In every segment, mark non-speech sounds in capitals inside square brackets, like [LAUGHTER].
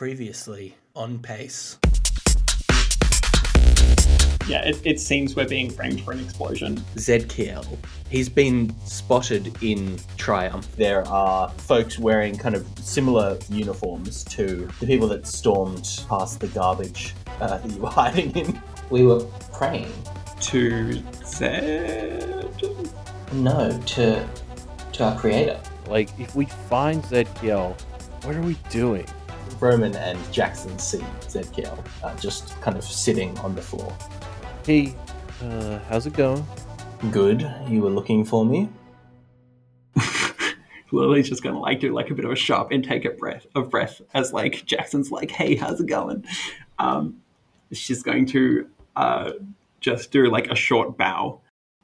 Previously on Pace. Yeah, it, it seems we're being framed for an explosion. Zedkiel. He's been spotted in Triumph. There are folks wearing kind of similar uniforms to the people that stormed past the garbage uh, that you were [LAUGHS] hiding in. We were praying. To Zed. No, to to our creator. Like, if we find Zedkiel, what are we doing? Roman and Jackson see Zedkiel uh, just kind of sitting on the floor. Hey, uh, how's it going? Good, you were looking for me? [LAUGHS] Lily's just gonna like do like a bit of a sharp intake of breath of breath as like Jackson's like, "Hey, how's it going?" Um, she's going to uh, just do like a short bow.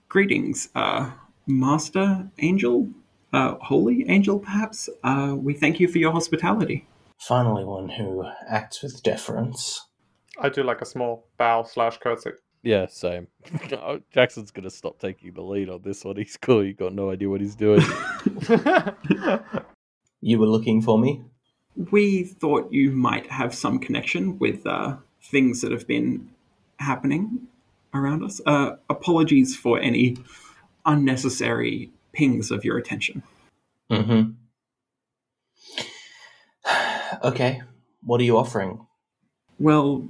Greetings, uh, Master Angel, uh, Holy Angel, perhaps. Uh, we thank you for your hospitality. Finally, one who acts with deference. I do like a small bow slash curtsy. Yeah, same. [LAUGHS] Oh, Jackson's gonna stop taking the lead on this one. He's cool. He's got no idea what he's doing. [LAUGHS] You were looking for me? We thought you might have some connection with uh, things that have been happening around us. Uh, apologies for any unnecessary pings of your attention. Mm-hmm. Okay, what are you offering? Well,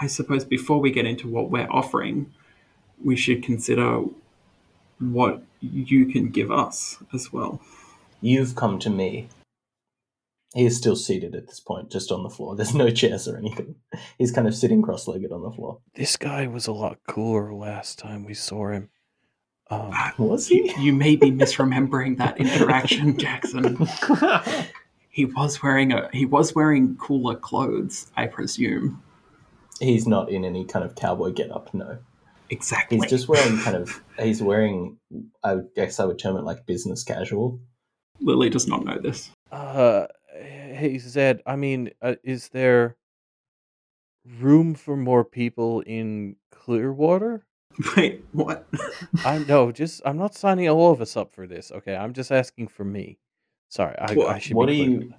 I suppose before we get into what we're offering, we should consider what you can give us as well. You've come to me. He is still seated at this point, just on the floor. [LAUGHS] There's no chairs or anything. He's kind of sitting cross legged on the floor. this guy was a lot cooler last time we saw him. Um, Was You, he? you may be misremembering that interaction, Jackson. [LAUGHS] He was wearing a he was wearing cooler clothes, I presume. He's not in any kind of cowboy getup, no. Exactly. He's just wearing kind of, he's wearing, I guess I would term it like business casual. Lily does not know this. uh, hey Zed. I mean, uh, is there room for more people in Clearwater? [LAUGHS] Wait, what? I'm no, just I'm not signing all of us up for this. Okay, I'm just asking for me. Sorry, I, What- I should. what be are clear. you,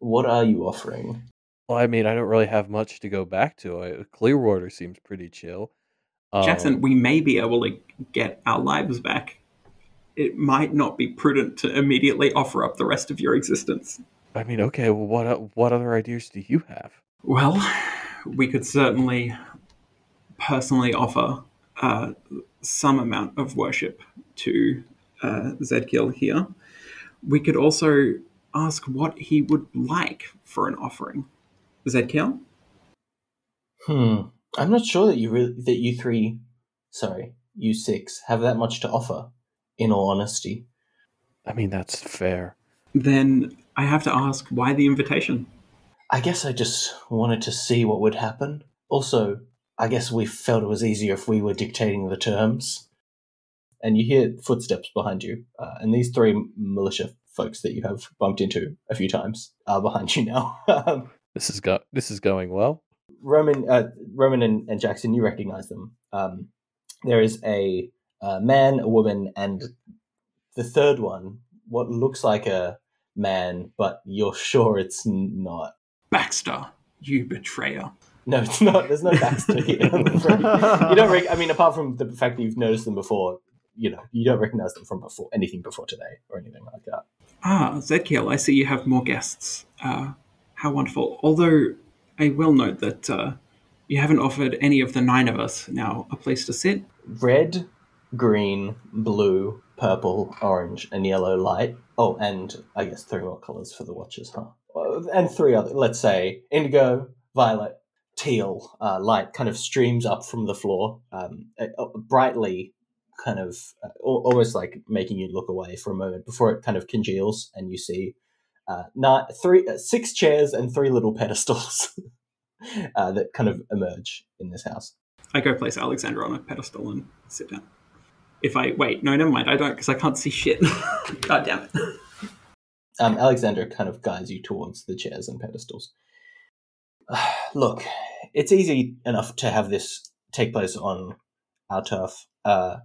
what are you offering? Well, I mean, I don't really have much to go back to. I, Clearwater seems pretty chill. Jackson, Um, we may be able to get our lives back. It might not be prudent to immediately offer up the rest of your existence. I mean, okay. Well, what what other ideas do you have? Well, we could certainly personally offer uh, some amount of worship to uh, Zedkiel here. We could also ask what he would like for an offering. Zedkiel? Hmm. I'm not sure that you really, that you three, sorry, you six, have that much to offer, in all honesty. I mean, that's fair. Then I have to ask why the invitation? I guess I just wanted to see what would happen. Also, I guess we felt it was easier if we were dictating the terms. And you hear footsteps behind you, uh, and these three militia folks that you have bumped into a few times are behind you now. [LAUGHS] Um, This is go this is going well. Roman, uh, Roman and, and Jackson, you recognize them. Um, there is a, uh man, a woman, and the third one, what looks like a man, but you're sure it's not. Baxter, you betrayer. No, it's not. There's no Baxter here. [LAUGHS] You don't. Rec- I mean, apart from the fact that you've noticed them before, you know, you don't recognize them from before anything before today or anything like that. Ah, Zedkiel, I see you have more guests. Uh, how wonderful. Although, I will note that uh, you haven't offered any of the nine of us now a place to sit. Red, green, blue, purple, orange, and yellow light. Oh, and I guess three more colors for the watches, huh? And three other. Let's say indigo, violet, teal uh, light kind of streams up from the floor, um, uh, uh, brightly, kind of uh, almost like making you look away for a moment before it kind of congeals, and you see uh, not three, uh, six chairs and three little pedestals [LAUGHS] uh, that kind of emerge in this house. I go place Alexander on a pedestal and sit down. If I wait, no, never mind. I don't because I can't see shit. [LAUGHS] God damn it. [LAUGHS] Um, Alexander kind of guides you towards the chairs and pedestals. [SIGHS] Look, it's easy enough to have this take place on our turf. Uh,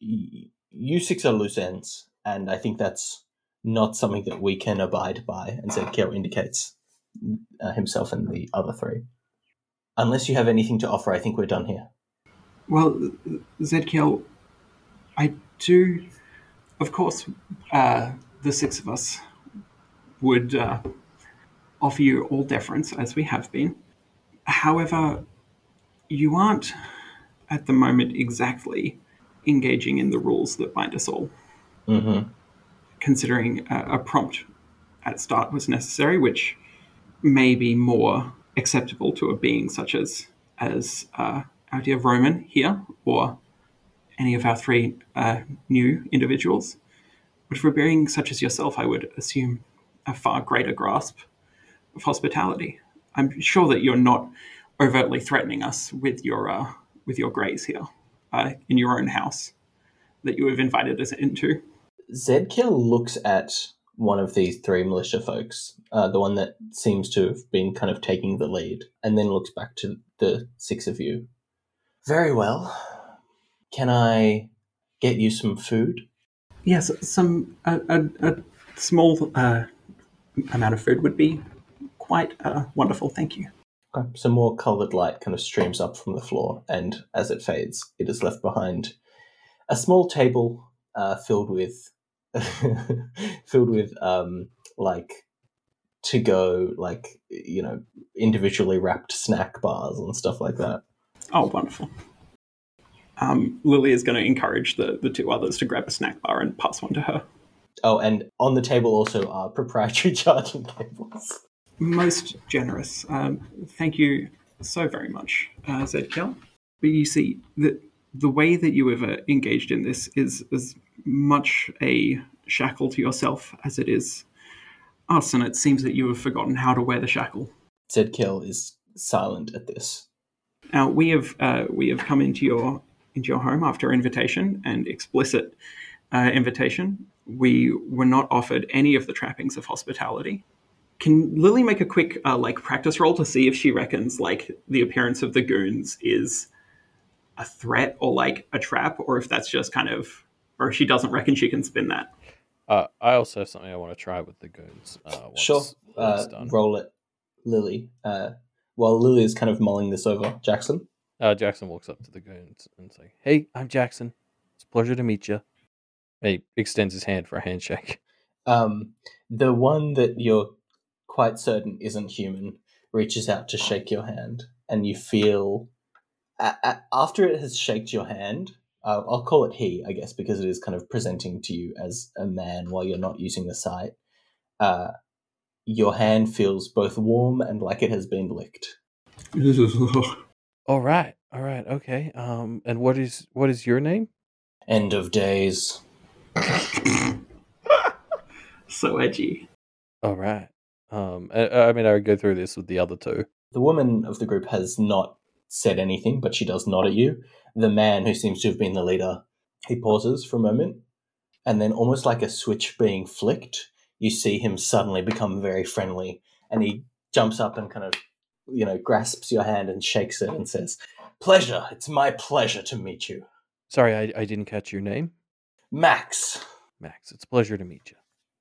y- you six are loose ends, and I think that's not something that we can abide by. And Zedkiel indicates uh, himself and the other three. Unless you have anything to offer, I think we're done here. Well, Zedkiel, I do, of course, uh, the six of us would uh, offer you all deference as we have been. However, you aren't at the moment exactly engaging in the rules that bind us all, Mm-hmm. considering a, a prompt at start was necessary, which may be more acceptable to a being such as as uh, our dear Roman here, or any of our three uh, new individuals. But for a being such as yourself, I would assume a far greater grasp of hospitality. I'm sure that you're not overtly threatening us with your uh, with your grace here uh, in your own house that you have invited us into. Zedkiel looks at one of these three militia folks, uh, the one that seems to have been kind of taking the lead, and then looks back to the six of you. Very well. Can I get you some food? Yes, some a, a, a small uh, amount of food would be quite uh, wonderful. Thank you. Okay. Some more coloured light kind of streams up from the floor, and as it fades, it is left behind a small table uh, filled with [LAUGHS] filled with um, like to go like you know individually wrapped snack bars and stuff like that. Oh, wonderful. Um, Lily is going to encourage the, the two others to grab a snack bar and pass one to her. Oh, and on the table also are proprietary [LAUGHS] charging cables. Most generous. Um, thank you so very much, uh, Zedkiel. But you see, the, the way that you have uh, engaged in this is as much a shackle to yourself as it is us, and it seems that you have forgotten how to wear the shackle. Zedkiel is silent at this. Now we have uh, we have come into your into your home after invitation and explicit uh, invitation. We were not offered any of the trappings of hospitality. Can Lily make a quick uh, like practice roll to see if she reckons like the appearance of the goons is a threat or like a trap, or if that's just kind of, or if she doesn't reckon she can spin that? Uh, I also have something I want to try with the goons. Uh, once Sure. it's Uh, roll it, Lily. Uh, while Lily is kind of mulling this over, Jackson. Uh, Jackson walks up to the goons and say, "Hey, I'm Jackson. It's a pleasure to meet you." He extends his hand for a handshake. Um, the one that you're quite certain isn't human reaches out to shake your hand, and you feel a- a- after it has shaked your hand. Uh, I'll call it he, I guess, because it is kind of presenting to you as a man while you're not using the sight. Uh, your hand feels both warm and like it has been licked. [LAUGHS] All right, all right, okay. Um, and what is what is your name? End of days. [COUGHS] so edgy. All right. Um, I, I mean, I would go through this with the other two. The woman of the group has not said anything, but she does nod at you. The man who seems to have been the leader, he pauses for a moment, and then almost like a switch being flicked, you see him suddenly become very friendly, and he jumps up and kind of, you know, grasps your hand and shakes it and says, "Pleasure. It's my pleasure to meet you, Sorry, I, I didn't catch your name. Max." Max, it's a pleasure to meet you.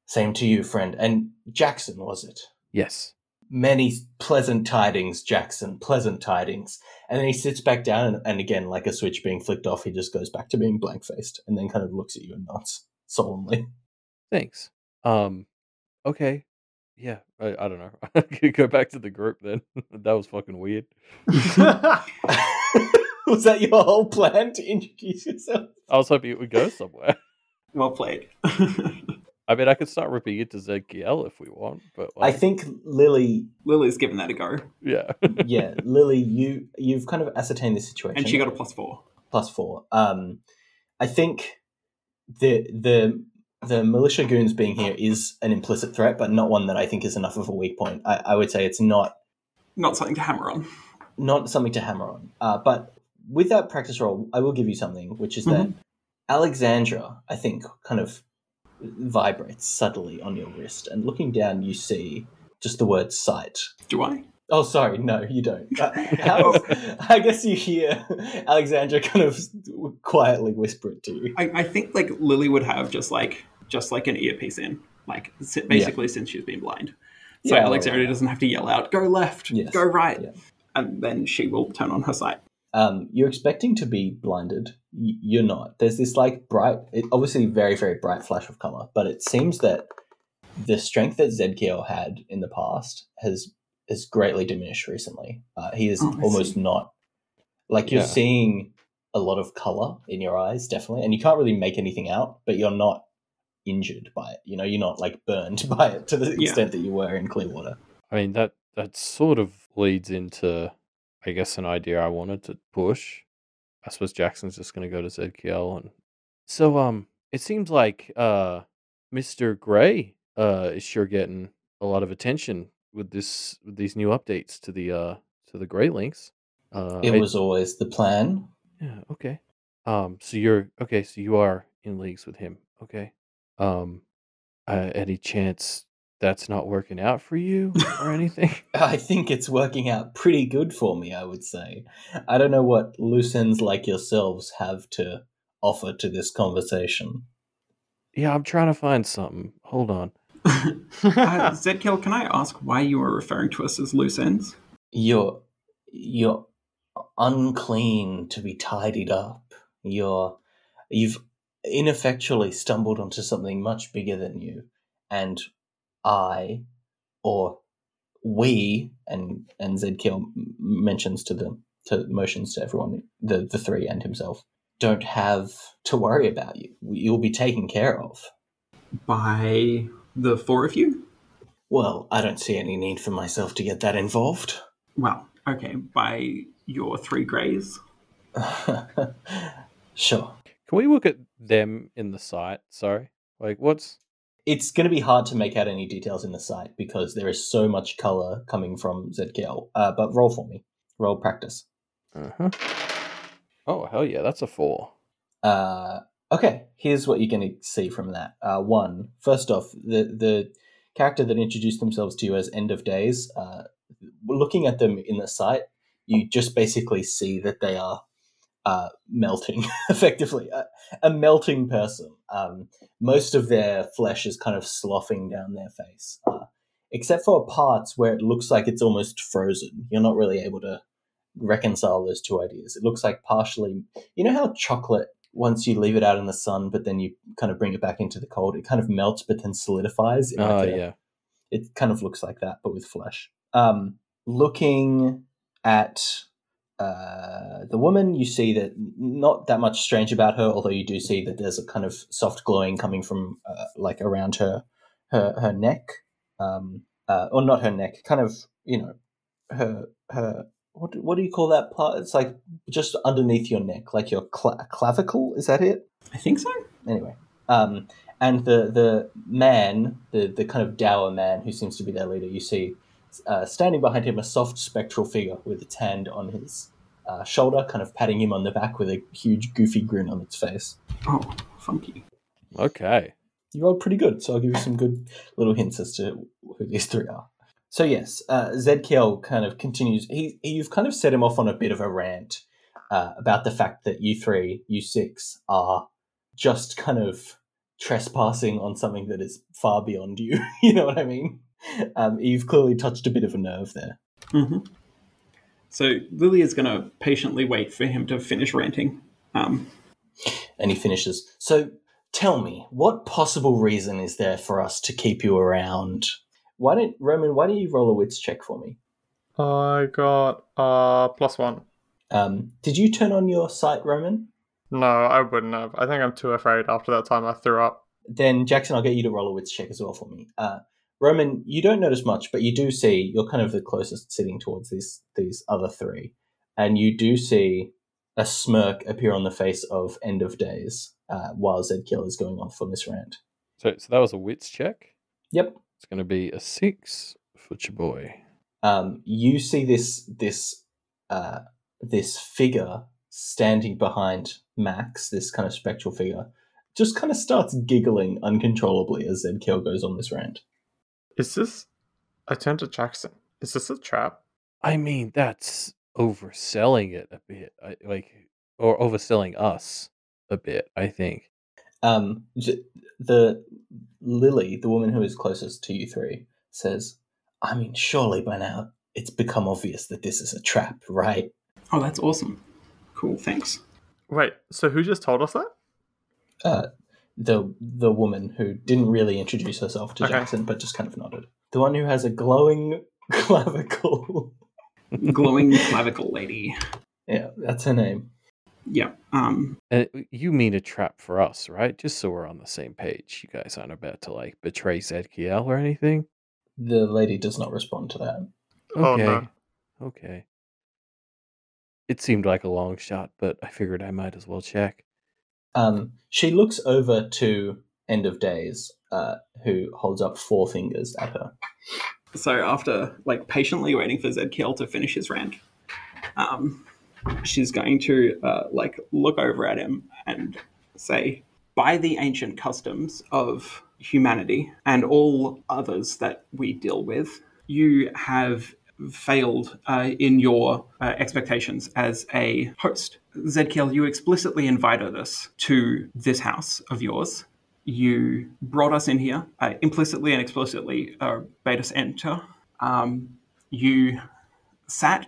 Same to you, friend. And Jackson, was it? Yes. many pleasant tidings, Jackson, pleasant tidings. And then he sits back down, and, and again, like a switch being flicked off, he just goes back to being blank faced and then kind of looks at you and nods solemnly. Thanks. Um, okay. Yeah, I, I don't know. [LAUGHS] I could go back to the group then. [LAUGHS] that was fucking weird. [LAUGHS] Was that your whole plan to introduce yourself? I was hoping it would go somewhere. well played. I mean, I could start ripping it to Zedkiel if we want, but I think Lily, Lily's given that a go, yeah. yeah, [LAUGHS] Lily, you you've kind of ascertained the situation, and she got a plus four. plus four. Um, I think the the the militia goons being here is an implicit threat, but not one that I think is enough of a weak point. I, I would say it's not Not something to hammer on. not something to hammer on. Uh, but with that practice roll, I will give you something, which is that Alexandra, I think, kind of vibrates subtly on your wrist, and looking down, you see just the word sight. Do I? Oh, sorry, no, you don't. [LAUGHS] Uh, how, I guess you hear Alexandra kind of quietly whisper it to you. I, I think like Lily would have just like just like an earpiece in, like si- basically since she's been blind. So Yeah, Alexandria well, doesn't have to yell out, go left, Yes, go right. yeah. And then she will turn on her sight. Um, you're expecting to be blinded. You're not. There's this like bright, it, obviously very very bright flash of color, but it seems that the strength that Zedkiel had in the past has has greatly diminished recently. Uh, he is Oh, almost see. not like you're Yeah. seeing a lot of color in your eyes, definitely, and you can't really make anything out, but you're not injured by it. You know, you're not like burned [LAUGHS] by it to the Yeah. extent that you were in Clearwater. I mean that that sort of leads into, I guess, an idea I wanted to push. I suppose Jackson's just going to go to Zedkiel, and so um, it seems like uh, Mister Gray uh is sure getting a lot of attention with this with these new updates to the uh to the Gray links. Uh, It I- was always the plan. yeah okay. Um, so you're okay. So you are in leagues with him. Okay. Um, uh, any chance that's not working out for you or [LAUGHS] anything? [LAUGHS] I think it's working out pretty good for me, I would say. I don't know what loose ends like yourselves have to offer to this conversation. Yeah, I'm trying to find something. Hold on. [LAUGHS] uh, Zedkiel, can I ask why you are referring to us as loose ends? You're you're unclean to be tidied up. You're you've ineffectually stumbled onto something much bigger than you, and I, or we, and and Zedkiel m- mentions to them to motions to everyone, the the three and himself, don't have to worry about you. You'll be taken care of. By the four of you? Well, I don't see any need for myself to get that involved. Well, okay, by your three greys. [LAUGHS] sure. Can we look at them in the sight? Sorry. Like, what's. It's going to be hard to make out any details in the sight because there is so much color coming from Zedkiel. Uh, but roll for me. Roll practice. Uh-huh. Oh, hell yeah, that's a four. Uh, okay, here's what you're going to see from that. Uh, one, first off, the the character that introduced themselves to you as End of Days. Uh, looking at them in the sight, you just basically see that they are uh, melting, [LAUGHS] effectively a, a melting person. Um, most of their flesh is kind of sloughing down their face, uh, except for parts where it looks like it's almost frozen. You're not really able to reconcile those two ideas. It looks like partially, you know how chocolate once you leave it out in the sun, but then you kind of bring it back into the cold, it kind of melts but then solidifies. Oh, like a- yeah. It kind of looks like that, but with flesh. Um, looking at uh, the woman, you see that not that much strange about her, although you do see that there's a kind of soft glowing coming from uh, like around her her her neck, um, uh, or not her neck, kind of you know her her what do- what do you call that part? It's like just underneath your neck, like your cla clavicle. Is that it? I think so. Anyway, um, and the the man, the the kind of dour man who seems to be their leader, you see uh, standing behind him a soft spectral figure with its hand on his uh, shoulder, kind of patting him on the back with a huge goofy grin on its face. Oh, funky. Okay. You rolled pretty good, so I'll give you some good little hints as to who these three are. So yes, uh, Zedkiel kind of continues. He, he, you've kind of set him off on a bit of a rant uh, about the fact that you three, you six, are just kind of trespassing on something that is far beyond you. [LAUGHS] you know what I mean? Um, you've clearly touched a bit of a nerve there. hmm So Lily is going to patiently wait for him to finish ranting. Um, And he finishes. So tell me, what possible reason is there for us to keep you around? Why don't Roman? Why don't you roll a wits check for me? I got uh plus one. Um, did you turn on your sight, Roman? No, I wouldn't have. I think I'm too afraid after that time I threw up. Then Jackson, I'll get you to roll a wits check as well for me. Uh, Roman, you don't notice much, but you do see you're kind of the closest sitting towards these these other three, and you do see a smirk appear on the face of End of Days uh, while Zedkiel is going on this rant. So, so that was a wits check. Yep. It's going to be a six for your boy. um, you see this this uh, this figure standing behind Max, this kind of spectral figure, just kind of starts giggling uncontrollably as Zedkiel goes on this rant. Is this? I turned to Jackson. Is this a trap? I mean, that's overselling it a bit. I, like, or overselling us a bit, I think. Um, j- the Lily, the woman who is closest to you three, says, I mean, surely by now it's become obvious that this is a trap, right? Oh, that's awesome. Cool, thanks. Wait, so who just told us that? Uh, the the woman who didn't really introduce herself to Okay. Jackson, but just kind of nodded. The one who has a glowing [LAUGHS] clavicle. Glowing clavicle lady. yeah, that's her name. Yeah. Um. Uh, you mean a trap for us, right? Just so we're on the same page. You guys aren't about to like betray Zedkiel or anything. The lady does not respond to that. Oh, Okay. no. Okay. It seemed like a long shot, but I figured I might as well check. Um, she looks over to End of Days, uh, who holds up four fingers at her. So after like patiently waiting for Zedkiel to finish his rant, um, she's going to uh, like look over at him and say, "By the ancient customs of humanity and all others that we deal with, you have." Failed uh, in your uh, expectations as a host. Zedkiel, you explicitly invited us to this house of yours you brought us in here uh, implicitly and explicitly uh, bade us enter. Um, you sat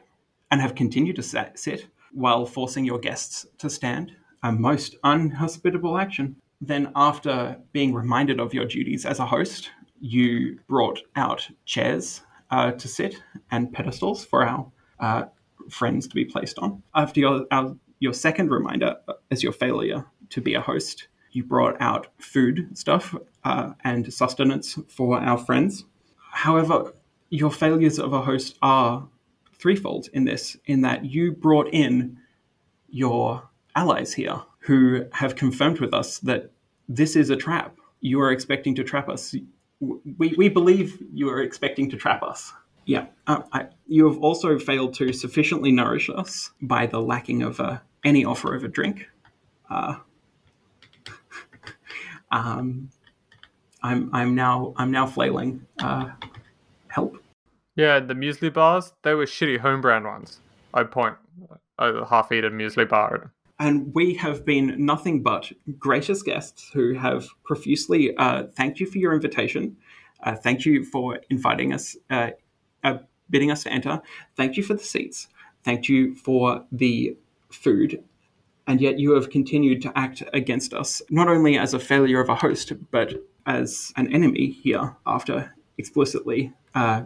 and have continued to sat, sit while forcing your guests to stand. A most unhospitable action. Then, after being reminded of your duties as a host, you brought out chairs uh, to sit and pedestals for our uh, friends to be placed on. After your, our, your second reminder as your failure to be a host, you brought out food stuff uh, and sustenance for our friends. However, your failures of a host are threefold in this, in that you brought in your allies here who have confirmed with us that this is a trap. You are expecting to trap us. We, we believe you are expecting to trap us. Yeah. Uh, I, you have also failed to sufficiently nourish us by the lacking of uh, any offer of a drink. Uh, [LAUGHS] um, I'm I'm now I'm now flailing. Uh, help. Yeah, the muesli bars, they were shitty home brand ones. I point a half eaten muesli bar at 'em. And we have been nothing but gracious guests who have profusely uh, thanked you for your invitation. Uh, thank you for inviting us, uh, uh, bidding us to enter. Thank you for the seats. Thank you for the food. And yet you have continued to act against us, not only as a failure of a host, but as an enemy here after explicitly uh,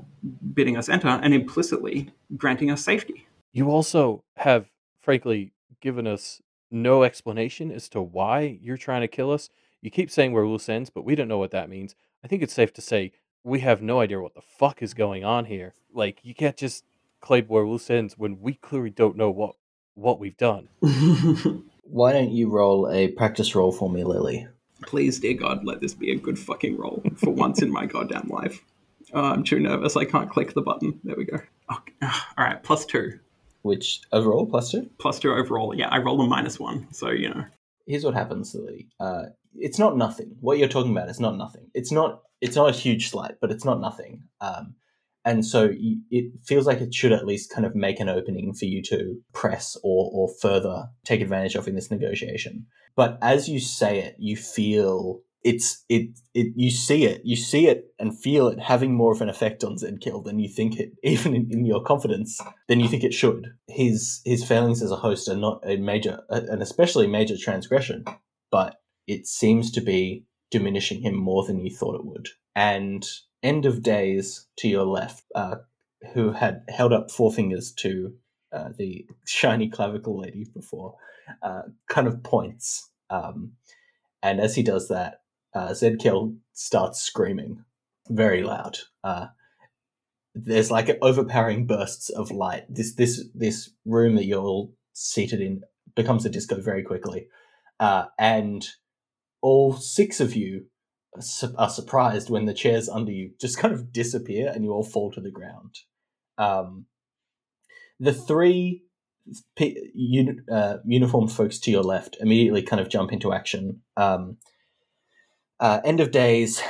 bidding us enter and implicitly granting us safety. You also have, frankly, given us no explanation as to why you're trying to kill us. You keep saying we're loose ends, but we don't know what that means. I think it's safe to say we have no idea what the fuck is going on here. Like, you can't just claim we're loose ends when we clearly don't know what what we've done. [LAUGHS] Why don't you roll a practice roll for me, Lily? Please, dear God, let this be a good fucking roll for once in my goddamn life. Oh, I'm too nervous. I can't click the button. There we go. Okay. [SIGHS] All right, plus two. Which overall plus two. Plus two overall. Yeah, I rolled a minus one. So, you know. Here's what happens, Lily. Uh, it's not nothing. What you're talking about is not nothing. It's not. It's not a huge slight, but it's not nothing. Um, and so you, it feels like it should at least kind of make an opening for you to press or or further take advantage of in this negotiation. But as you say it, you feel it's it it you see it you see it and feel it having more of an effect on Zedkiel than you think it [LAUGHS] even in, in your confidence than you think it should. His his failings as a host are not a major an especially major transgression, but it seems to be diminishing him more than you thought it would. And end of days to your left, uh, who had held up four fingers to uh, the shiny clavicle lady before, uh, kind of points. Um, and as he does that, uh, Zedkiel starts screaming very loud. Uh, there's like overpowering bursts of light. This this this room that you're all seated in becomes a disco very quickly, uh, and all six of you are surprised when the chairs under you just kind of disappear and you all fall to the ground. Um, the three uh, uniformed folks to your left immediately kind of jump into action. Um, uh, End of Days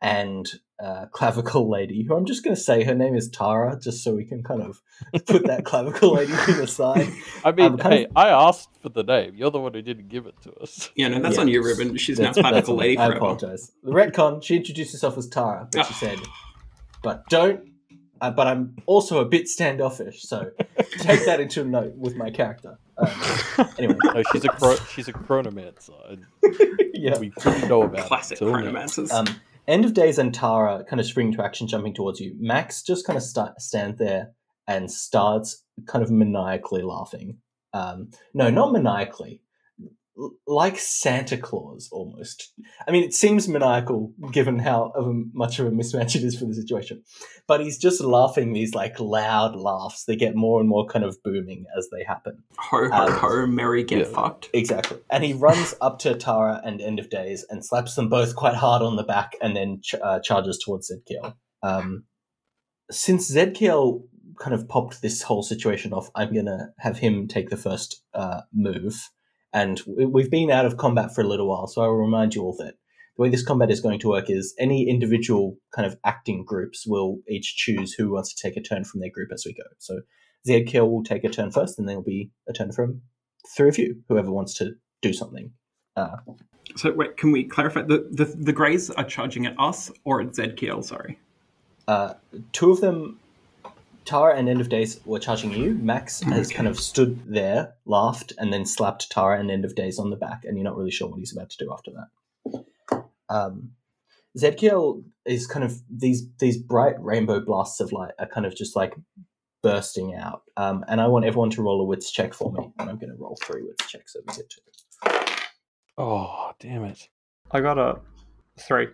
and uh, Clavicle Lady, who I'm just going to say her name is Tara, just so we can kind of put that [LAUGHS] Clavicle Lady to the side. I mean, Um, hey, of- I asked for the name. You're the one who didn't give it to us. Yeah, no, that's Yeah. on you, Reuben. She's now That's- that's clavicle on- lady I forever. apologize. The retcon, she introduced herself as Tara, but she Ah. said, but don't uh, but I'm also a bit standoffish, so take that into note with my character. Um, anyway, No, she's a cro- she's a chronomancer. [LAUGHS] yeah. We couldn't know about Classic it chronomancers. Um, End of Days and Tara kind of spring to action, jumping towards you. Max just kind of sta stand there and starts kind of maniacally laughing. Um, no, not maniacally. Like Santa Claus, almost. I mean, it seems maniacal given how of a, much of a mismatch it is for the situation. But he's just laughing these like loud laughs. They get more and more kind of booming as they happen. ho ho um, ho, merry get yeah. fucked. Exactly. And he runs up to Tara and End of Days and slaps them both quite hard on the back and then ch- uh, charges towards Zedkiel. Um, since Zedkiel kind of popped this whole situation off, I'm going to have him take the first uh, move. And we- we've been out of combat for a little while, so I will remind you all that the way this combat is going to work is any individual kind of acting groups will each choose who wants to take a turn from their group as we go. So Zedkiel will take a turn first, and then it'll be a turn from three of you, whoever wants to do something. Uh, So wait, can we clarify? The, the the Greys are charging at us or at Zedkiel, sorry. uh, two of them, Tara and End of Days, were charging you. Max has Okay. kind of stood there, laughed, and then slapped Tara and End of Days on the back, and you're not really sure what he's about to do after that. Um, Zedkiel is kind of these these bright rainbow blasts of light are kind of just like bursting out, um, and I want everyone to roll a wits check for me, and I'm going to roll three wits checks over here too. Oh, damn it. I got a three.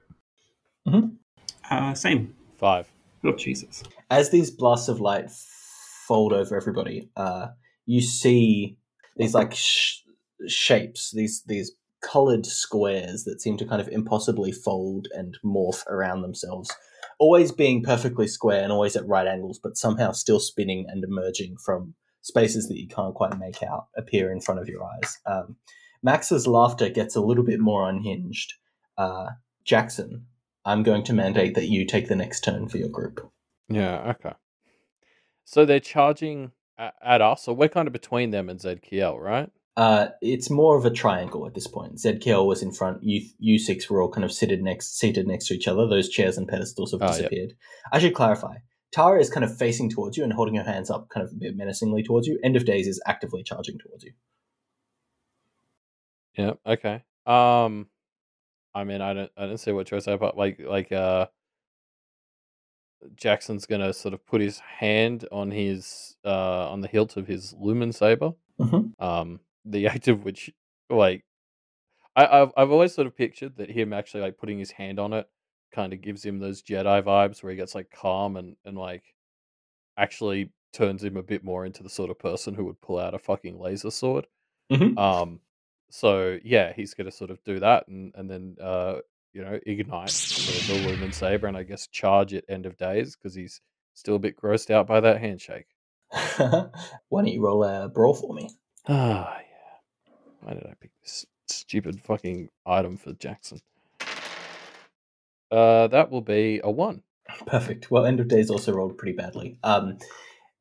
Uh, same. Five. Oh Jesus. as these blasts of light fold over everybody, uh, you see these like sh- shapes, these these colored squares that seem to kind of impossibly fold and morph around themselves, always being perfectly square and always at right angles, but somehow still spinning and emerging from spaces that you can't quite make out appear in front of your eyes. Um, Max's laughter gets a little bit more unhinged. Uh, Jackson, I'm going to mandate that you take the next turn for your group. Yeah, okay. So they're charging at us, or we're kind of between them and Zedkiel, right? Uh, it's more of a triangle at this point. Zedkiel was in front. You you six were all kind of seated next seated next to each other. Those chairs and pedestals have Oh, disappeared. I should clarify. Tara is kind of facing towards you and holding her hands up, kind of a bit menacingly towards you. End of Days is actively charging towards you. Yeah, okay. Um I mean I don't I don't see what choice I have, but like like uh Jackson's gonna sort of put his hand on his uh on the hilt of his lumen saber. Mhm. Um the [LAUGHS] act of which like I, I've I've always sort of pictured that him actually like putting his hand on it kind of gives him those Jedi vibes where he gets like calm and, and like actually turns him a bit more into the sort of person who would pull out a fucking laser sword. Mhm. Um, so yeah, he's gonna sort of do that and and then uh, you know ignite the, the lumen saber and I guess charge at end of days because he's still a bit grossed out by that handshake. [LAUGHS] Why don't you roll a brawl for me? Ah, yeah. Why did I pick this stupid fucking item for Jackson? Uh, that will be a one. Perfect. Well, End of Days also rolled pretty badly. Um,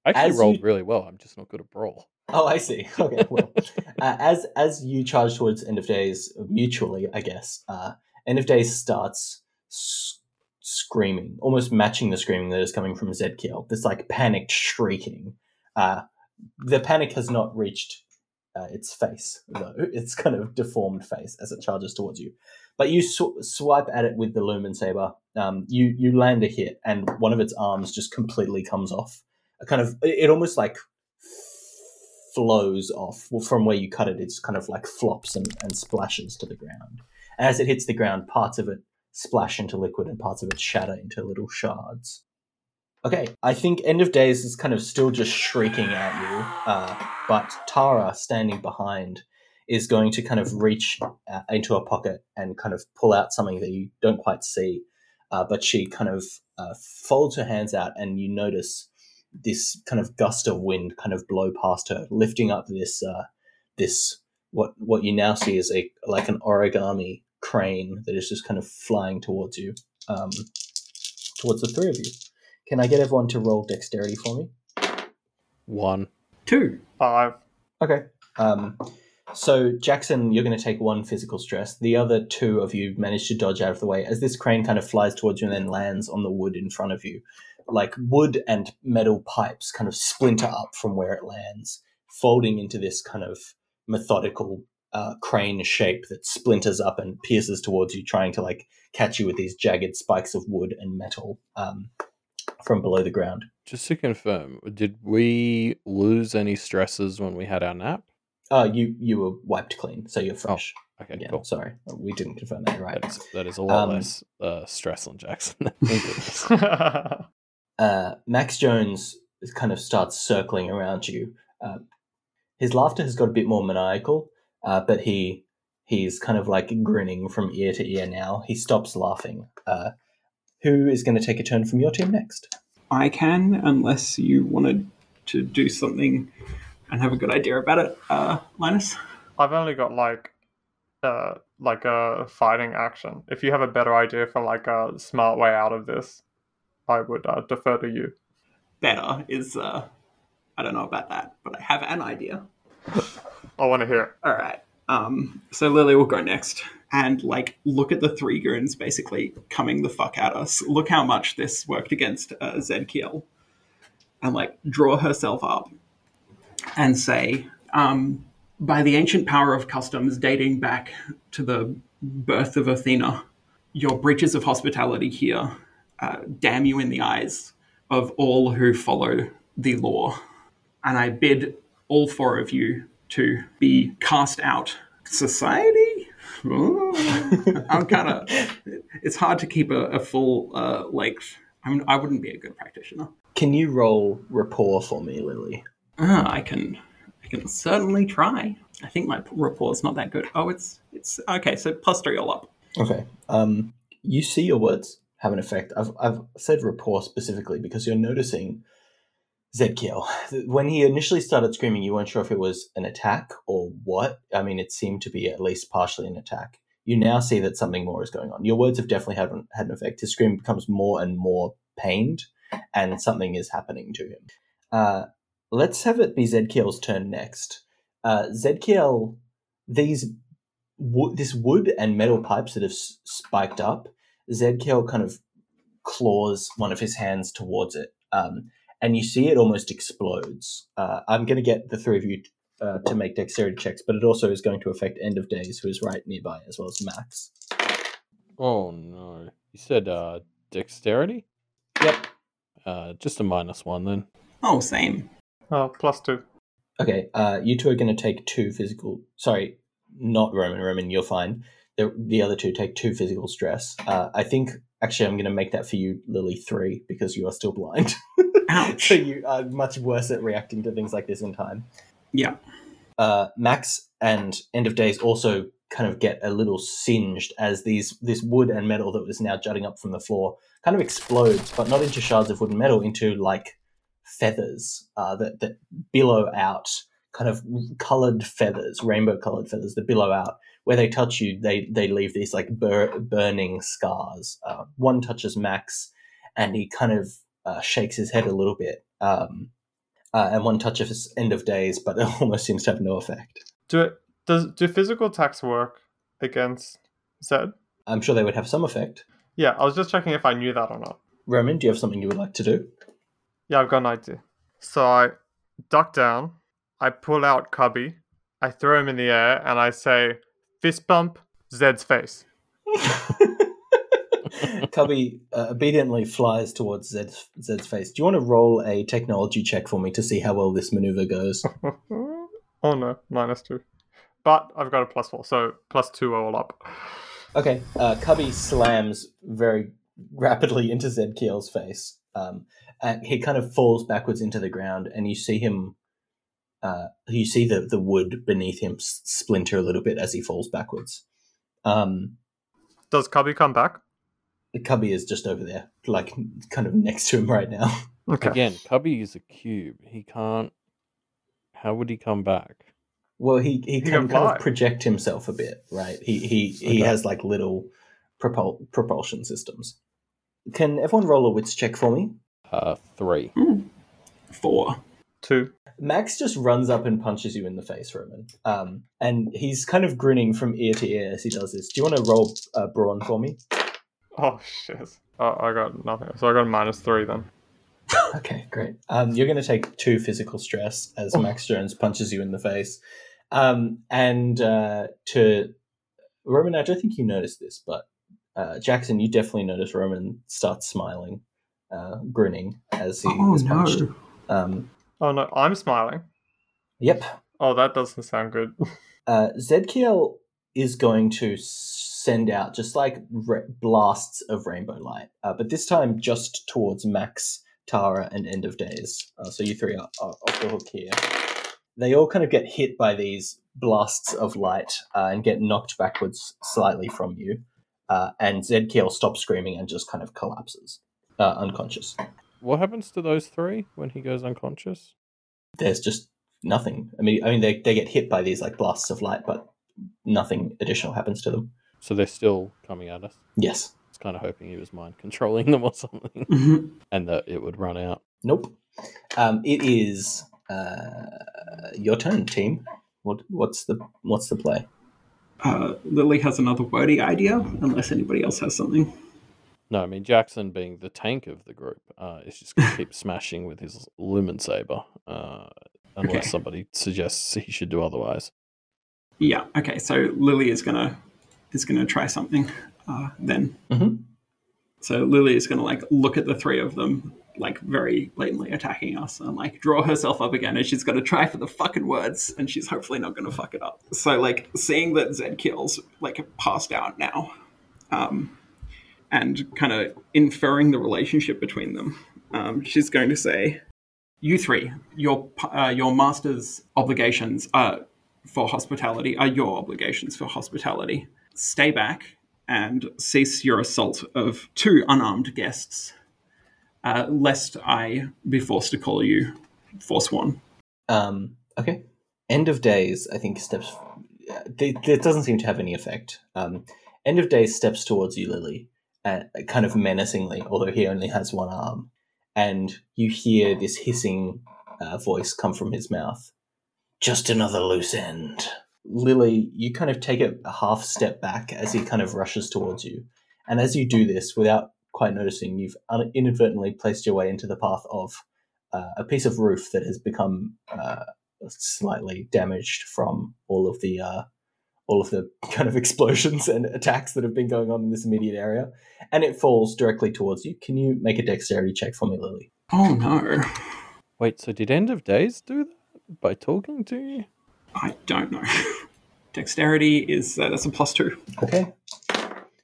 I actually rolled you- really well. I'm just not good at brawl. Oh, I see. [LAUGHS] Okay, well, [LAUGHS] uh, as as you charge towards end of days mutually, I guess. Uh, end of days starts s- screaming, almost matching the screaming that is coming from Zedkiel. This like panicked shrieking. Uh, the panic has not reached uh, its face, though. [LAUGHS] Its kind of deformed face as it charges towards you. But you sw- swipe at it with the lumen saber. Um, you you land a hit, and one of its arms just completely comes off. A kind of it it almost like flows off well, from where you cut it. It's kind of like flops and, and splashes to the ground. As it hits the ground, parts of it splash into liquid and parts of it shatter into little shards. Okay, I think End of Days is kind of still just shrieking at you, uh, but Tara, standing behind, is going to kind of reach uh, into a pocket and kind of pull out something that you don't quite see. Uh, but she kind of uh, folds her hands out, and you notice this kind of gust of wind kind of blow past her, lifting up this uh, this what what you now see is a like an origami crane that is just kind of flying towards you, um, towards the three of you. Can I get everyone to roll dexterity for me? One, two, five. Okay. Um, so Jackson, you're going to take one physical stress. The other two of you manage to dodge out of the way as this crane kind of flies towards you and then lands on the wood in front of you. Like wood and metal pipes kind of splinter up from where it lands, folding into this kind of methodical uh, crane shape that splinters up and pierces towards you, trying to like catch you with these jagged spikes of wood and metal um, from below the ground. Just to confirm, did we lose any stresses when we had our nap? Uh, you you were wiped clean, so you're fresh Okay, again. cool. Sorry, we didn't confirm that. Right. That is, that is a lot Um, less uh, stress on Jackson. [LAUGHS] [LAUGHS] [LAUGHS] Thank goodness. uh, Max Jones kind of starts circling around you. Uh, his laughter has got a bit more maniacal, uh, but he he's kind of like grinning from ear to ear now. He stops laughing. Uh, who is going to take a turn from your team next? I can, unless you wanted to do something and have a good idea about it, uh, Linus. I've only got like uh like a fighting action. If you have a better idea for like a smart way out of this, I would uh, defer to you. Better is, uh, I don't know about that, but I have an idea. [LAUGHS] I want to hear it. All right. Um, so Lily will go next and like look at the three goons basically coming the fuck at us. Look how much this worked against uh, Zedkiel, and like draw herself up and say, um, by the ancient power of customs dating back to the birth of Athena, your breaches of hospitality here uh, damn you in the eyes of all who follow the law. And I bid all four of you to be cast out. Society? I'm kind of. It's hard to keep a, a full uh, length. I mean, I wouldn't be a good practitioner. Can you roll rapport for me, Lily? Ah, I can. I can certainly try. I think my rapport's not that good. Oh, it's it's okay. So plus three all up. Okay. Um, you see your words have an effect. I've, I've said rapport specifically because you're noticing Zedkiel. [LAUGHS] When he initially started screaming, you weren't sure if it was an attack or what. I mean, it seemed to be at least partially an attack. You now see that something more is going on. Your words have definitely had an, had an effect. His scream becomes more and more pained, and something is happening to him. Uh, let's have it be Zedkiel's turn next. Uh, Zedkiel, these this wood and metal pipes that have spiked up, Zedkiel kind of claws one of his hands towards it, um, and you see it almost explodes. Uh, I'm going to get the three of you uh, to make dexterity checks, but it also is going to affect End of Days, who is right nearby, as well as Max. oh no. You said uh, dexterity? Yep. Uh, just a minus one then. Oh, same. Oh, plus two. Okay, uh, you two are going to take two physical. Sorry, not Roman. Roman, you're fine. The, the other two take two physical stress. Uh, I think actually I'm going to make that for you, Lily, three because you are still blind. [LAUGHS] Ouch. so you are much worse at reacting to things like this in time. Yeah. uh, Max and End of Days also kind of get a little singed as these this wood and metal that was now jutting up from the floor kind of explodes, but not into shards of wood and metal, into like feathers uh, that that billow out, kind of colored feathers, rainbow colored feathers that billow out. Where they touch you, they they leave these like bur- burning scars. Uh, one touches Max, and he kind of uh, shakes his head a little bit. Um, uh, and one touch of his end of days, but [LAUGHS] it almost seems to have no effect. Do it, does do physical attacks work against Zed? I'm sure they would have some effect. Yeah, I was just checking if I knew that or not. Roman, do you have something you would like to do? Yeah, I've got an idea. So I duck down, I pull out Cubby, I throw him in the air, and I say, fist bump, Zed's face. [LAUGHS] Cubby uh, obediently flies towards Zed's, Zed's face. Do you want to roll a technology check for me to see how well this maneuver goes? [LAUGHS] oh no, minus two. But I've got a plus four, so plus two all up. Okay, uh, Cubby slams very rapidly into Zedkiel's face. Um, and he kind of falls backwards into the ground, and you see him. Uh, you see the, the wood beneath him splinter a little bit as he falls backwards. Um, Does Cubby come back? Cubby is just over there, like kind of next to him right now. [LAUGHS] Okay. Again, Cubby is a cube. He can't. How would he come back? Well, he he, can can kind of project himself a bit, right? He he he has like little propul- propulsion systems. Can everyone roll a wits check for me? Uh, three. Four. Two. Max just runs up and punches you in the face, Roman. Um, and he's kind of grinning from ear to ear as he does this. Do you want to roll uh, brawn for me? [LAUGHS] Oh shit. Oh, I got nothing. So I got a minus three then. [LAUGHS] Okay, great. Um, you're going to take two physical stress as Oh. Max Jones punches you in the face. Um, and uh, to Roman, I don't think you noticed this, but uh, Jackson, you definitely notice Roman starts smiling, uh, grinning as he Oh is punched. no. Um, Oh no, I'm smiling. yep. Oh, that doesn't sound good. [LAUGHS] Uh, Zedkiel is going to send out just like re- blasts of rainbow light, uh, but this time just towards Max, Tara, and End of Days. Uh, so you three are, are off the hook here. They all kind of get hit by these blasts of light uh, and get knocked backwards slightly from you. Uh, and Zedkiel stops screaming and just kind of collapses, uh, unconscious. What happens to those three when he goes unconscious? There's just nothing. I mean, I mean, they, they get hit by these like blasts of light, but nothing additional happens to them. So they're still coming at us. Yes. I was kind of hoping he was mind controlling [LAUGHS] them or something, Mhm. and that it would run out. Nope. Um, it is uh, your turn, team. What what's the what's the play? Uh, Lily has another wordy idea, unless anybody else has something. No, I mean Jackson being the tank of the group uh, is just going to keep [LAUGHS] smashing with his lumen saber, uh, unless Okay. somebody suggests he should do otherwise. Yeah. Okay. So Lily is gonna is gonna try something. Uh, then. Mhm. So Lily is gonna like look at the three of them, like very blatantly attacking us, and like draw herself up again, and she's gonna try for the fucking words, and she's hopefully not gonna fuck it up. So like seeing that Zedkiel's like passed out now, um, and kind of inferring the relationship between them, um, she's going to say, "You three, your uh, your master's obligations are for hospitality are your obligations for hospitality. Stay back and cease your assault of two unarmed guests, uh, lest I be forced to call you forsworn." Um, okay. End of days. I think steps. It doesn't seem to have any effect. Um, end of days steps towards you, Lily, uh, kind of menacingly, although he only has one arm, and you hear this hissing uh, voice come from his mouth. Just another loose end. Lily, you kind of take a half step back as he kind of rushes towards you. And as you do this, without quite noticing, you've inadvertently placed your way into the path of uh, a piece of roof that has become uh, slightly damaged from all of the uh, all of the [LAUGHS] kind of explosions and attacks that have been going on in this immediate area, and it falls directly towards you. Can you make a dexterity check for me, Lily? Oh no, Wait, so did End of Days do that by talking to you? I don't know. [LAUGHS] Dexterity is uh, that's a plus two. Okay.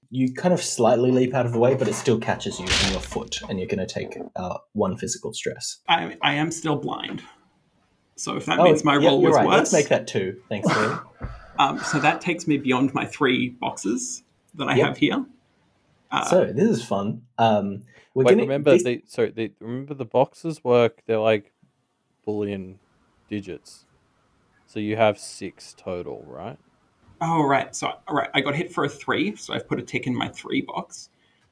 You kind of slightly leap out of the way, but it still catches you in your foot, and you're going to take uh, one physical stress. I I am still blind, so if that means my Oh, yeah, roll was right. worse, Let's make that two. Thanks, Lily. [LAUGHS] um, so that takes me beyond my three boxes that I Yep. have here. Uh, so this is fun. Um, we're Wait, gonna remember these- the sorry, the, remember the boxes work. They're like boolean digits, so you have six total, right? Oh right, so all right, I got hit for a three, so I've put a tick in my three box.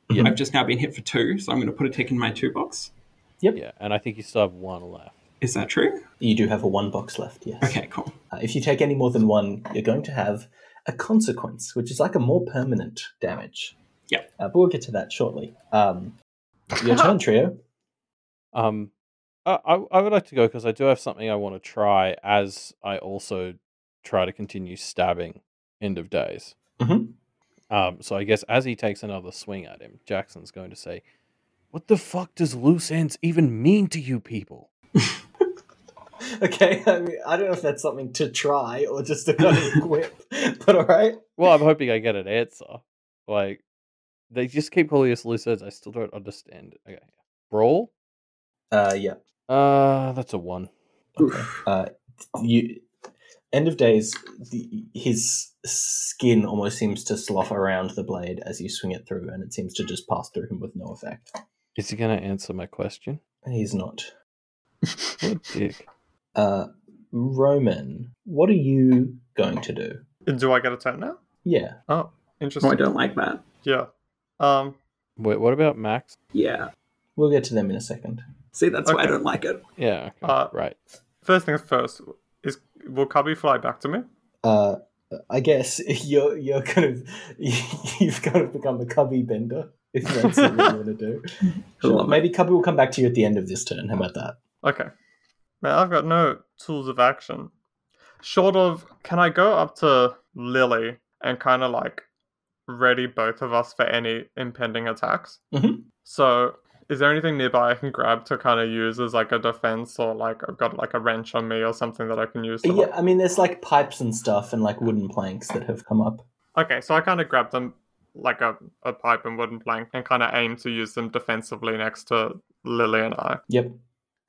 Yeah. I've just now been hit for two, so I'm going to put a tick in my two box. Yep. Yeah, and I think you still have one left. Is that true? You do have a one box left. Yes. Okay, cool. Uh, if you take any more than one, you're going to have a consequence, which is like a more permanent damage. Yep. Uh, but we'll get to that shortly. Um, your turn, [LAUGHS] trio. Um, I I, I would like to go because I do have something I want to try as I also try to continue stabbing End of Days. Mhm. Um, so I guess as he takes another swing at him, Jackson's going to say, "What the fuck does loose ends even mean to you people?" [LAUGHS] [LAUGHS] Okay, I mean, I don't know if that's something to try or just to kind of [LAUGHS] whip, [LAUGHS] but all right. Well, I'm hoping I get an answer. Like, they just keep calling us loose ends. I still don't understand. Okay, brawl. Uh, yeah. Uh, that's a one. Okay. Uh, you. End of days, the, his skin almost seems to slough around the blade as you swing it through, and it seems to just pass through him with no effect. Is he going to answer my question? He's not. What a dick. Uh, Roman, what are you going to do? Do I get a turn now? Yeah. Oh, Oh, interesting. I don't like that. Yeah. Um. Wait, what about Max? Yeah. We'll get to them in a second. See, that's why I don't like it. Yeah, okay, Uh, right. First things first. Is will Cubby fly back to me? Uh, I guess [LAUGHS] you're you're kind of [LAUGHS] you've kind of become a cubby bender. If that's what you want to do, [LAUGHS] sure. maybe cubby will come back to you at the end of this turn. How about that? Okay. Man, I've got no tools of action. Short of, can I go up to Lily and kind of like ready both of us for any impending attacks? Mhm. So, is there anything nearby I can grab to kind of use as like a defense, or like I've got like a wrench on me or something that I can use? To, Yeah, I mean, there's like pipes and stuff and like wooden planks that have come up. Okay, so I kind of grab them like a, a pipe and wooden plank and kind of aim to use them defensively next to Lily and I. Yep.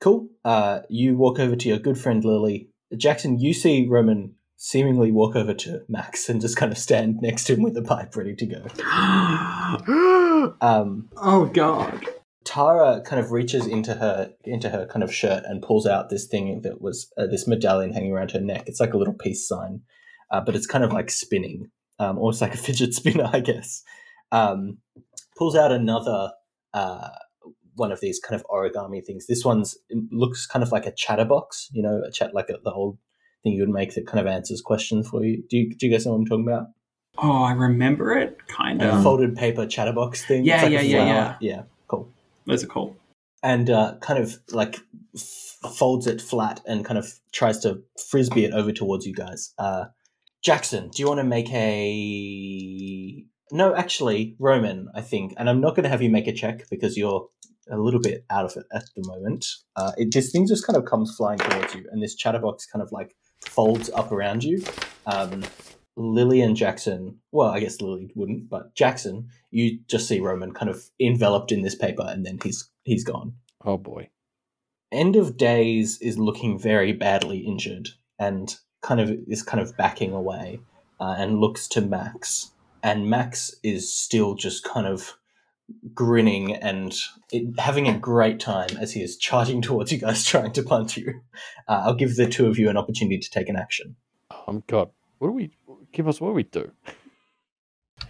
Cool. Uh, you walk over to your good friend Lily. Jackson, you see Roman seemingly walk over to Max and just kind of stand next to him with the pipe ready to go. [GASPS] Um, oh god. Tara kind of reaches into her into her kind of shirt and pulls out this thing that was uh, this medallion hanging around her neck. It's like a little peace sign, uh, but it's kind of like spinning, um, almost like a fidget spinner, [LAUGHS] I guess. Um, pulls out another uh, one of these kind of origami things. This one's looks kind of like a chatterbox, you know, a chat like a, the old thing you would make that kind of answers questions for you. Do you, do you guys know what I'm talking about? Oh, I remember it, kind A of. folded paper chatterbox thing. Yeah, like a yeah, yeah, yeah. Cool. Those are cool. and uh, kind of like f- folds it flat and kind of tries to frisbee it over towards you guys. Uh, Jackson, do you want to make a? No, actually, Roman, I think, and I'm not going to have you make a check because you're a little bit out of it at the moment. Uh, it this thing just kind of comes flying towards you, and this chatterbox kind of like folds up around you. Um, Lily and Jackson, well, I guess Lily wouldn't, but Jackson, you just see Roman kind of enveloped in this paper, and then he's he's gone. Oh boy. End of Days is looking very badly injured and kind of is kind of backing away uh, and looks to Max. And Max is still just kind of grinning and it, having a great time as he is charging towards you guys, [LAUGHS] trying to punch you. Uh, I'll give the two of you an opportunity to take an action. Um, God, what do we give us? What do we do? That's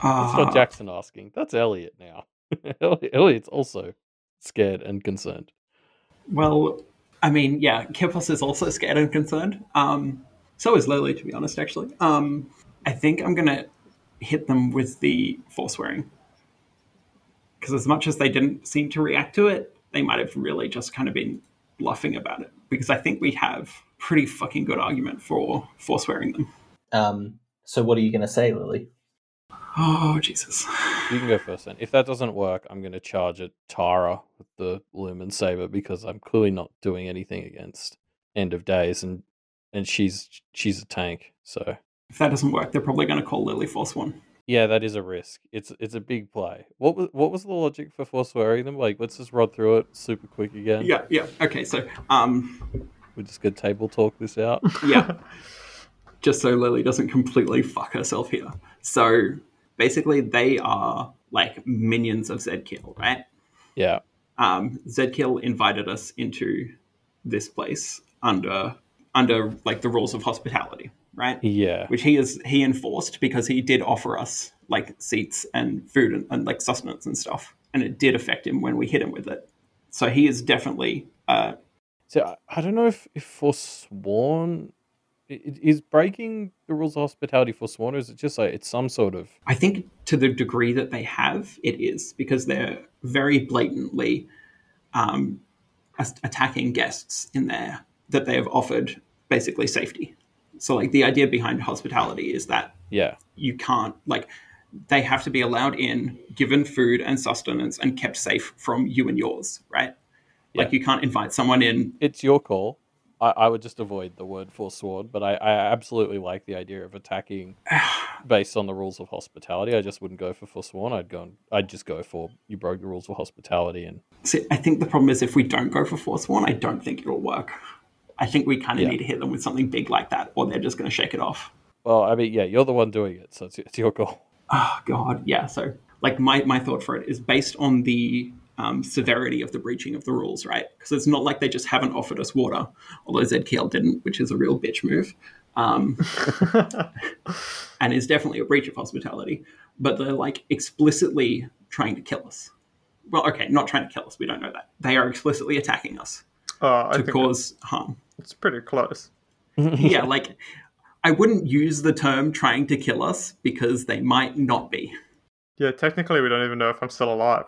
Ah, not Jackson asking. That's Elliot now. [LAUGHS] Elliot's also scared and concerned. Well, I mean, yeah, Kippos is also scared and concerned. Um, so is Lily, to be honest, actually. Um, I think I'm going to hit them with the forswearing. Because as much as they didn't seem to react to it, they might have really just kind of been bluffing about it. Because I think we have pretty fucking good argument for forswearing them. Um, so, what are you going to say, Lily? Oh, Jesus. You can go first then. If that doesn't work, I'm going to charge at Tara with the Lumen Saber because I'm clearly not doing anything against End of Days, and and she's she's a tank. So If that doesn't work, they're probably going to call Lily forsworn. Yeah, that is a risk. It's it's a big play. What was what was the logic for forswearing them? Like, let's just run through it super quick again. Yeah, yeah. Okay, so um, we just good table talk this out. yeah. [LAUGHS] Just so Lily doesn't completely fuck herself here. So basically, they are like minions of Zedkiel, right? yeah, Um, Zedkiel invited us into this place under under like the rules of hospitality, right? yeah, Which he is he enforced because he did offer us like seats and food and, and like sustenance and stuff, and it did affect him when we hit him with it. So he is definitely uh, So I, don't know if if forsworn is breaking the rules of hospitality forsworn, or is it just like it's some sort of I think to the degree that they have, it is because they're very blatantly um, attacking guests in there that they have offered basically safety. So, like, the idea behind hospitality is that yeah, you can't, like, they have to be allowed in, given food and sustenance, and kept safe from you and yours, right? Like, you can't invite someone in. it's your call. I, I would just avoid the word forsworn, but I, I absolutely like the idea of attacking [SIGHS] based on the rules of hospitality. I just wouldn't go for forsworn. I'd go. And, I'd just go for you broke the rules of hospitality, and See, I think the problem is if we don't go for forsworn, I don't think it'll work. I think we kind of Yeah. need to hit them with something big like that, or they're just going to shake it off. well, I mean, yeah, you're the one doing it, so it's, it's your goal. Oh God, yeah. So, like, my my thought for it is based on the um, severity of the breaching of the rules, right? Because it's not like they just haven't offered us water, although Zedkiel didn't, which is a real bitch move, um, [LAUGHS] and is definitely a breach of hospitality. But they're like explicitly trying to kill us. Well, okay, not trying to kill us. We don't know that they are explicitly attacking us I to think cause harm. it's pretty close. [LAUGHS] yeah, like I wouldn't use the term trying to kill us because they might not be. Yeah, technically, we don't even know if I'm still alive.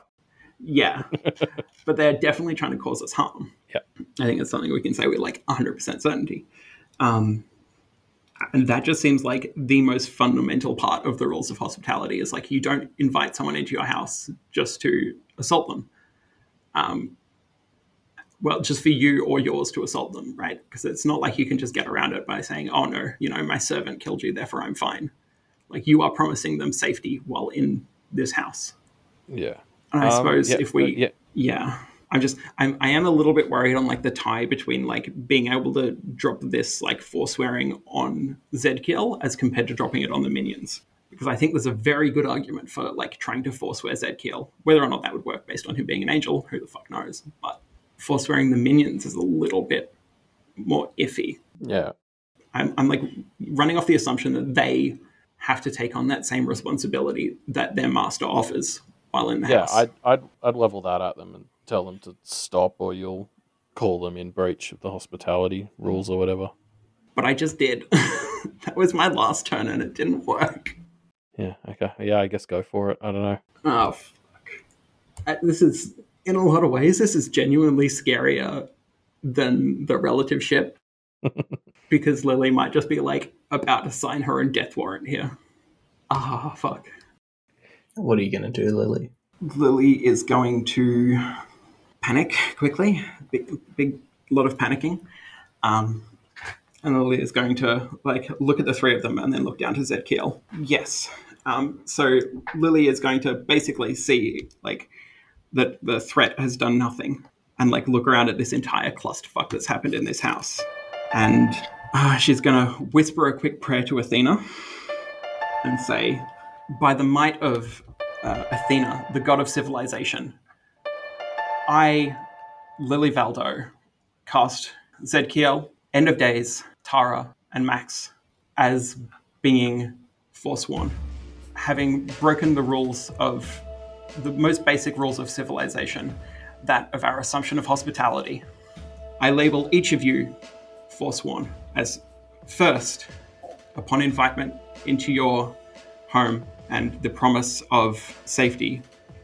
Yeah, [LAUGHS] but they're definitely trying to cause us harm. Yeah. I think it's something we can say with like 100% certainty. Um, and that just seems like the most fundamental part of the rules of hospitality is like you don't invite someone into your house just to assault them. Um, well, just for you or yours to assault them, right? Because it's not like you can just get around it by saying, oh no, you know, my servant killed you, therefore I'm fine. Like you are promising them safety while in this house. Yeah. And I Um, suppose yeah, if we, uh, yeah. yeah, I'm just, I'm, I am a little bit worried on like the tie between like being able to drop this like forswearing on Zedkiel as compared to dropping it on the minions. Because I think there's a very good argument for like trying to forswear Zedkiel. Whether or not that would work based on him being an angel, who the fuck knows? But forswearing the minions is a little bit more iffy. Yeah. I'm, I'm like running off the assumption that they have to take on that same responsibility that their master offers while in the Yeah, house. I'd, I'd I'd level that at them and tell them to stop, or you'll call them in breach of the hospitality rules or whatever. but I just did. [LAUGHS] that was my last turn and it didn't work. Yeah. Okay. Yeah. I guess go for it. I don't know. Oh, fuck. Uh, This is, in a lot of ways, this is genuinely scarier than the relative ship. [LAUGHS] because Lily might just be like about to sign her own death warrant here. Ah, fuck. What are you going to do, Lily? Lily is going to panic quickly. Big, big lot of panicking. Um, and Lily is going to like look at the three of them and then look down to Zedkiel. Yes. Um, so Lily is going to basically see like that the threat has done nothing and like look around at this entire clusterfuck that's happened in this house. And uh, she's going to whisper a quick prayer to Athena and say, by the might of uh, Athena, the god of civilization, I, Lily Valdo, cast Zedkiel, End of Days, Tara, and Max as being forsworn, having broken the rules of the most basic rules of civilization, that of our assumption of hospitality. I label each of you forsworn as first, upon invitement into your home and the promise of safety,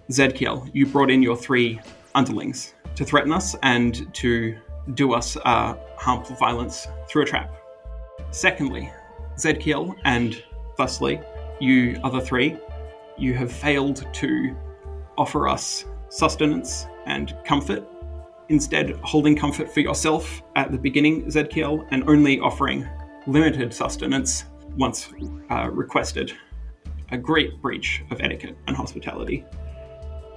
Zedkiel, you brought in your three underlings to threaten us and to do us uh, harmful violence through a trap. Secondly, Zedkiel and thusly you other three, you have failed to offer us sustenance and comfort, instead holding comfort for yourself at the beginning, Zedkiel, and only offering limited sustenance once uh, requested. A great breach of etiquette and hospitality.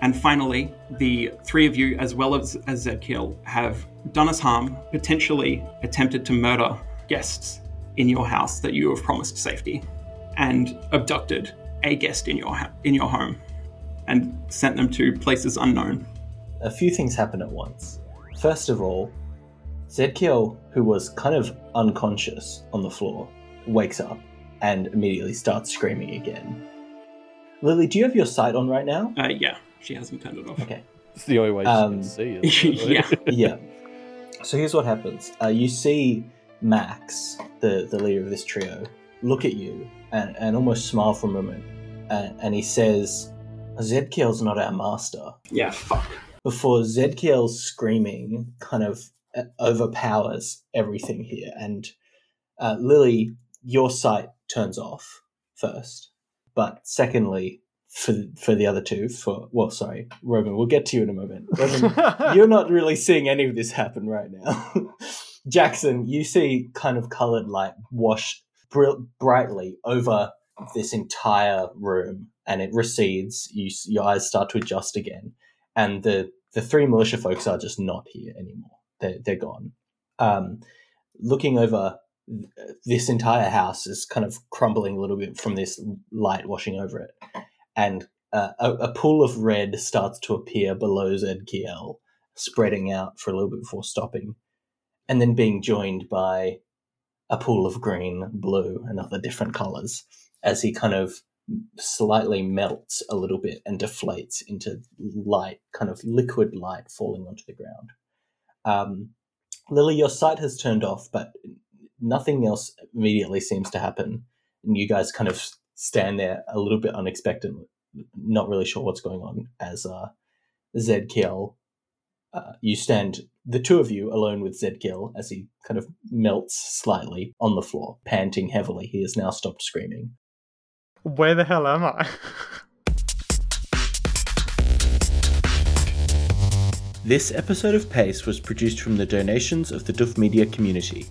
And finally, the three of you, as well as, as Zedkiel, have done us harm, potentially attempted to murder guests in your house that you have promised safety, and abducted a guest in your ha- in your home, and sent them to places unknown. A few things happen at once. First of all, Zedkiel, who was kind of unconscious on the floor, wakes up and immediately starts screaming again. Lily, do you have your sight on right now? Uh, yeah, she hasn't turned it off. Okay. It's the only way she Um, can see. It? [LAUGHS] yeah. yeah. So here's what happens. Uh, you see Max, the, the leader of this trio, look at you and, and almost smile for a moment. And, and he says, Zedkiel's not our master. Yeah, fuck. Before Zedkiel's screaming kind of uh, overpowers everything here. And uh, Lily, your sight turns off first. But secondly, for for the other two, for well, sorry, Roman, we'll get to you in a moment. Roman, [LAUGHS] you're not really seeing any of this happen right now. [LAUGHS] Jackson, you see kind of colored light wash br- brightly over this entire room, and it recedes. You your eyes start to adjust again, and the the three militia folks are just not here anymore. They're they're gone. Um, looking over this entire house is kind of crumbling a little bit from this light washing over it, and uh, a, a pool of red starts to appear below Zedkiel, spreading out for a little bit before stopping, and then being joined by a pool of green, blue, and other different colors as he kind of slightly melts a little bit and deflates into light, kind of liquid light falling onto the ground. Um, Lily, your sight has turned off, but nothing else immediately seems to happen, and you guys kind of stand there a little bit unexpected, not really sure what's going on. As uh, Zedkiel, uh, you stand, the two of you alone with Zedkiel, as he kind of melts slightly on the floor, panting heavily. He has now stopped screaming. Where the hell am I? This episode of Pace was produced from the donations of the Duff Media community.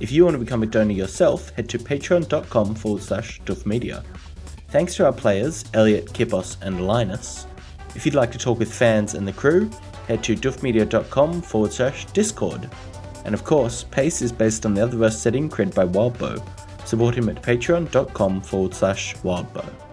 If you want to become a donor yourself, head to patreon.com forward slash Duff Media. Thanks to our players, Elliot, Kippos, and Linus. If you'd like to talk with fans and the crew, head to duffmedia.com forward slash Discord. And of course, Pace is based on the Otherverse setting created by Wildbow. Support him at patreon.com forward slash Wildbow.